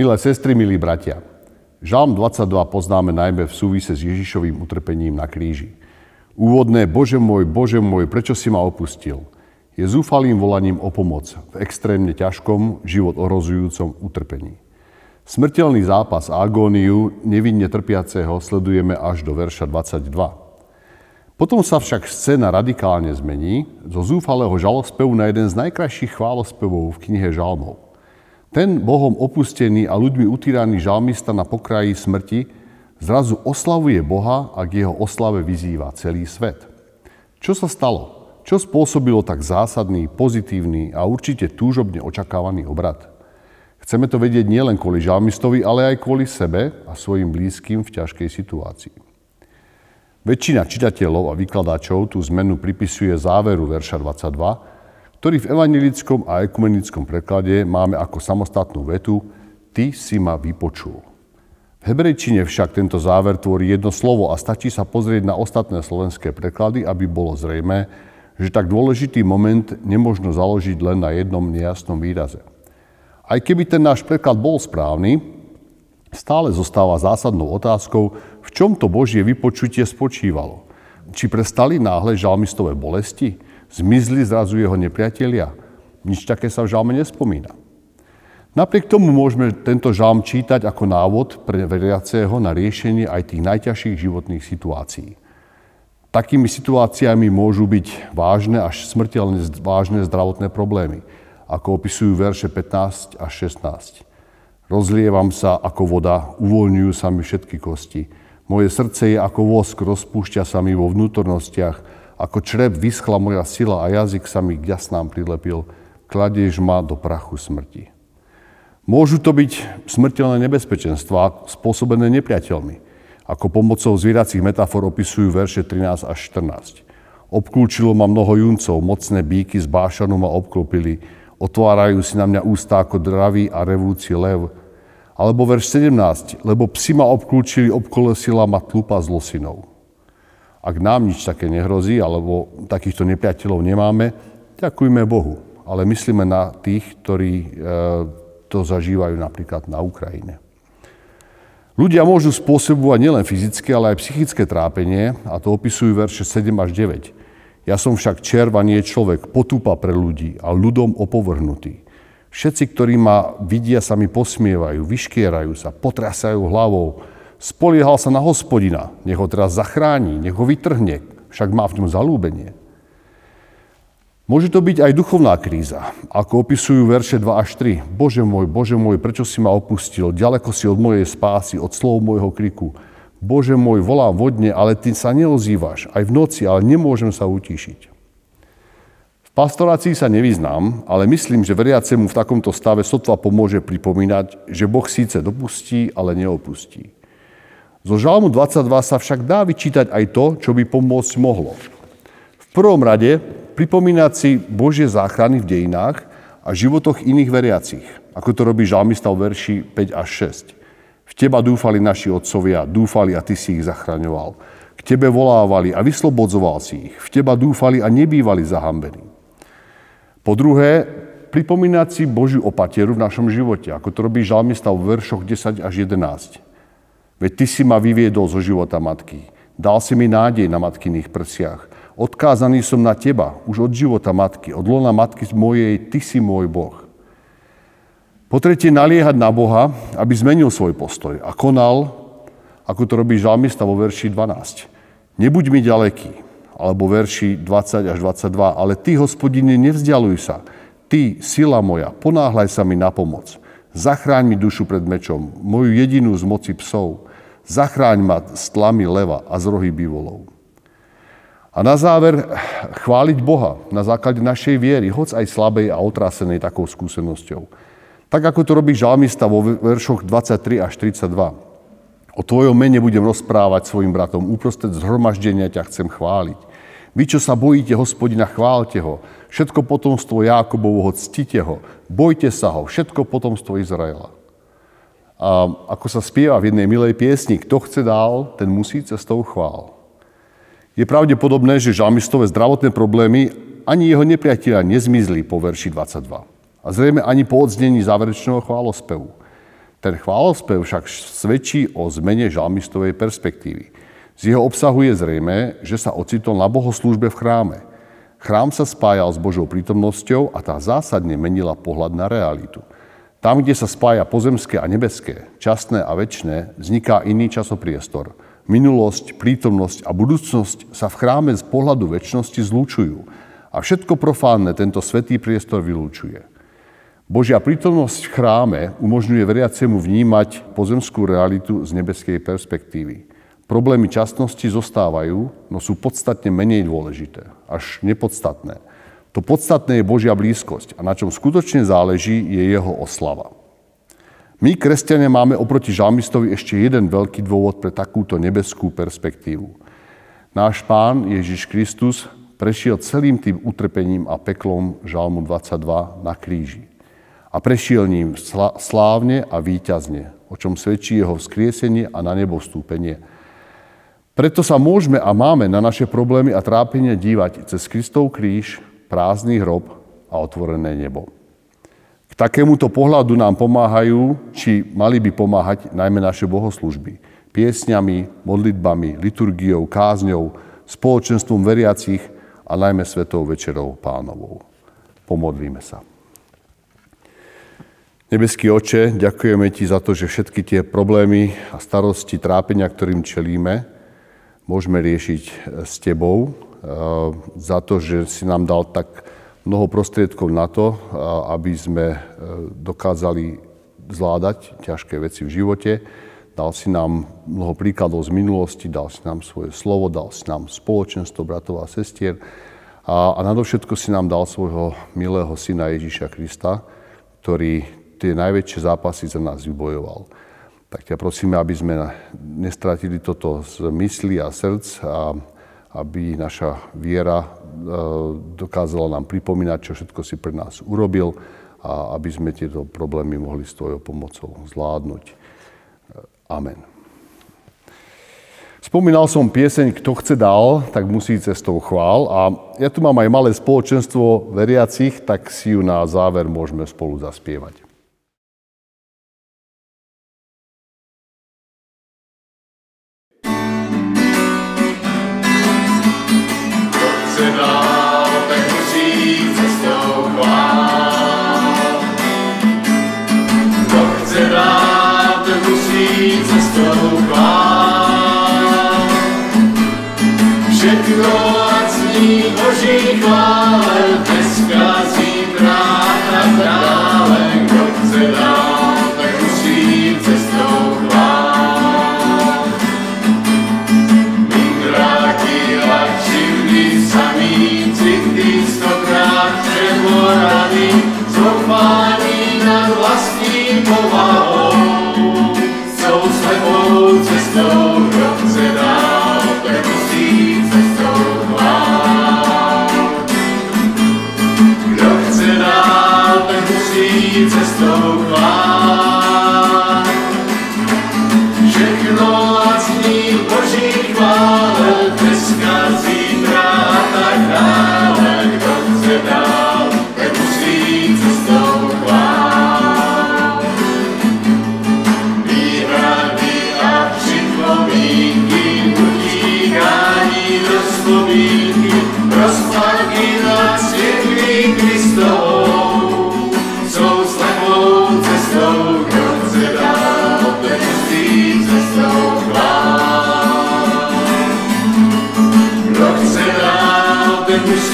Milé sestry, milí bratia, Žalm 22 poznáme najmä v súvise s Ježišovým utrpením na kríži. Úvodné Bože môj, Bože môj, prečo si ma opustil? Je zúfalým volaním o pomoc v extrémne ťažkom, život ohrozujúcom utrpení. Smrteľný zápas a agóniu nevinne trpiaceho sledujeme až do verša 22. Potom sa však scéna radikálne zmení zo zúfalého žalospevu na jeden z najkrajších chválospevov v knihe Žalmov. Ten Bohom opustený a ľuďmi utýraný žalmista na pokraji smrti zrazu oslavuje Boha a k jeho oslave vyzýva celý svet. Čo sa stalo? Čo spôsobilo tak zásadný, pozitívny a určite túžobne očakávaný obrad? Chceme to vedieť nielen kvôli žalmistovi, ale aj kvôli sebe a svojim blízkym v ťažkej situácii. Väčšina čitateľov a vykladáčov tú zmenu pripisuje záveru verša 22, ktorý v evangelickom a ekumenickom preklade máme ako samostatnú vetu Ty si ma vypočul. V hebrejčine však tento záver tvorí jedno slovo a stačí sa pozrieť na ostatné slovenské preklady, aby bolo zrejme, že tak dôležitý moment nemožno založiť len na jednom nejasnom výraze. Aj keby ten náš preklad bol správny, Stále zostáva zásadnou otázkou, v čom to Božie vypočutie spočívalo. Či prestali náhle žalmistové bolesti? Zmizli zrazu jeho nepriatelia? Nič také sa v žalme nespomína. Napriek tomu môžeme tento žalm čítať ako návod pre veriaceho na riešenie aj tých najťažších životných situácií. Takými situáciami môžu byť vážne až smrteľne vážne zdravotné problémy, ako opisujú verše 15 až 16. Rozlievam sa ako voda, uvoľňujú sa mi všetky kosti. Moje srdce je ako vosk, rozpúšťa sa mi vo vnútornostiach. Ako črep vyschla moja sila a jazyk sa mi k jasnám prilepil. Kladieš ma do prachu smrti. Môžu to byť smrteľné nebezpečenstvá spôsobené nepriateľmi, ako pomocou zvieracích metafor opisujú verše 13 až 14. Obklúčilo ma mnoho juncov, mocné bíky z bášanu ma obklopili, otvárajú si na mňa ústa ako dravý a revúci lev. Alebo verš 17, lebo psi ma obklúčili, obkolesila ma tlupa zlosinou. Ak nám nič také nehrozí, alebo takýchto nepriateľov nemáme, ďakujme Bohu. Ale myslíme na tých, ktorí e, to zažívajú napríklad na Ukrajine. Ľudia môžu spôsobovať nielen fyzické, ale aj psychické trápenie, a to opisujú verše 7 až 9. Ja som však červ a nie človek, potúpa pre ľudí a ľudom opovrhnutý. Všetci, ktorí ma vidia, sa mi posmievajú, vyškierajú sa, potrasajú hlavou. Spoliehal sa na hospodina, nech ho teraz zachráni, nech ho vytrhne, však má v ňom zalúbenie. Môže to byť aj duchovná kríza, ako opisujú verše 2 až 3. Bože môj, Bože môj, prečo si ma opustil? Ďaleko si od mojej spásy, od slov môjho kriku. Bože môj, volám vodne, ale ty sa neozývaš. Aj v noci, ale nemôžem sa utíšiť. V pastorácii sa nevyznám, ale myslím, že veriacemu v takomto stave sotva pomôže pripomínať, že Boh síce dopustí, ale neopustí. Zo Žalmu 22 sa však dá vyčítať aj to, čo by pomôcť mohlo. V prvom rade pripomínať si Božie záchrany v dejinách a životoch iných veriacich, ako to robí žalmista v verši 5 až 6. V teba dúfali naši otcovia, dúfali a ty si ich zachraňoval. K tebe volávali a vyslobodzoval si ich. V teba dúfali a nebývali zahambení. Po druhé, pripomínať si Božiu opateru v našom živote, ako to robí žalmista v veršoch 10 až 11. Veď ty si ma vyviedol zo života matky. Dal si mi nádej na matkyných prsiach. Odkázaný som na teba, už od života matky, od lona matky mojej, ty si môj Boh. Po tretie, naliehať na Boha, aby zmenil svoj postoj a konal, ako to robí žalmista vo verši 12. Nebuď mi ďaleký, alebo verši 20 až 22, ale ty, hospodine, nevzdialuj sa. Ty, sila moja, ponáhľaj sa mi na pomoc. Zachráň mi dušu pred mečom, moju jedinú z moci psov. Zachráň ma z tlamy leva a z rohy bývolov. A na záver chváliť Boha na základe našej viery, hoc aj slabej a otrasenej takou skúsenosťou. Tak ako to robí žalmista vo veršoch 23 až 32. O tvojom mene budem rozprávať svojim bratom, uprostred zhromaždenia ťa chcem chváliť. Vy, čo sa bojíte hospodina, chválte ho. Všetko potomstvo Jákobovho, ctite ho. Bojte sa ho, všetko potomstvo Izraela. A ako sa spieva v jednej milej piesni, kto chce dál, ten musí cestou chvál. Je pravdepodobné, že žalmistové zdravotné problémy ani jeho nepriatelia nezmizli po verši 22 a zrejme ani po odznení záverečného chválospevu. Ten chválospev však svedčí o zmene žalmistovej perspektívy. Z jeho obsahu je zrejme, že sa ocitol na bohoslúžbe v chráme. Chrám sa spájal s Božou prítomnosťou a tá zásadne menila pohľad na realitu. Tam, kde sa spája pozemské a nebeské, časné a väčšné, vzniká iný časopriestor. Minulosť, prítomnosť a budúcnosť sa v chráme z pohľadu väčšnosti zlúčujú a všetko profánne tento svetý priestor vylúčuje. Božia prítomnosť v chráme umožňuje veriacemu vnímať pozemskú realitu z nebeskej perspektívy. Problémy časnosti zostávajú, no sú podstatne menej dôležité, až nepodstatné. To podstatné je Božia blízkosť a na čom skutočne záleží, je jeho oslava. My, kresťania, máme oproti žalmistovi ešte jeden veľký dôvod pre takúto nebeskú perspektívu. Náš pán Ježiš Kristus prešiel celým tým utrpením a peklom žalmu 22 na kríži. A prešiel ním slávne a výťazne, o čom svedčí jeho vzkriesenie a na nebo vstúpenie preto sa môžeme a máme na naše problémy a trápenia dívať cez Kristov kríž, prázdny hrob a otvorené nebo. K takémuto pohľadu nám pomáhajú, či mali by pomáhať najmä naše bohoslužby. Piesňami, modlitbami, liturgiou, kázňou, spoločenstvom veriacich a najmä Svetou večerou pánovou. Pomodlíme sa. Nebeský oče, ďakujeme Ti za to, že všetky tie problémy a starosti, trápenia, ktorým čelíme, môžeme riešiť s tebou za to, že si nám dal tak mnoho prostriedkov na to, e, aby sme dokázali zvládať ťažké veci v živote. Dal si nám mnoho príkladov z minulosti, dal si nám svoje slovo, dal si nám spoločenstvo bratov a sestier a, a nadovšetko si nám dal svojho milého syna Ježíša Krista, ktorý tie najväčšie zápasy za nás vybojoval tak ťa prosíme, aby sme nestratili toto z mysli a srdc a aby naša viera e, dokázala nám pripomínať, čo všetko si pre nás urobil a aby sme tieto problémy mohli s tvojou pomocou zvládnuť. E, amen. Spomínal som pieseň Kto chce dal, tak musí cestou chvál. A ja tu mám aj malé spoločenstvo veriacich, tak si ju na záver môžeme spolu zaspievať.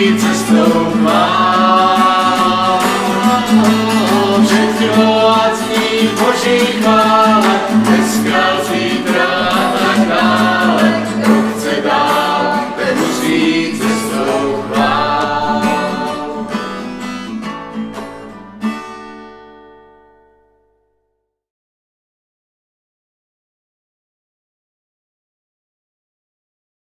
Ty cestou má. Před tebou a dní Božích má.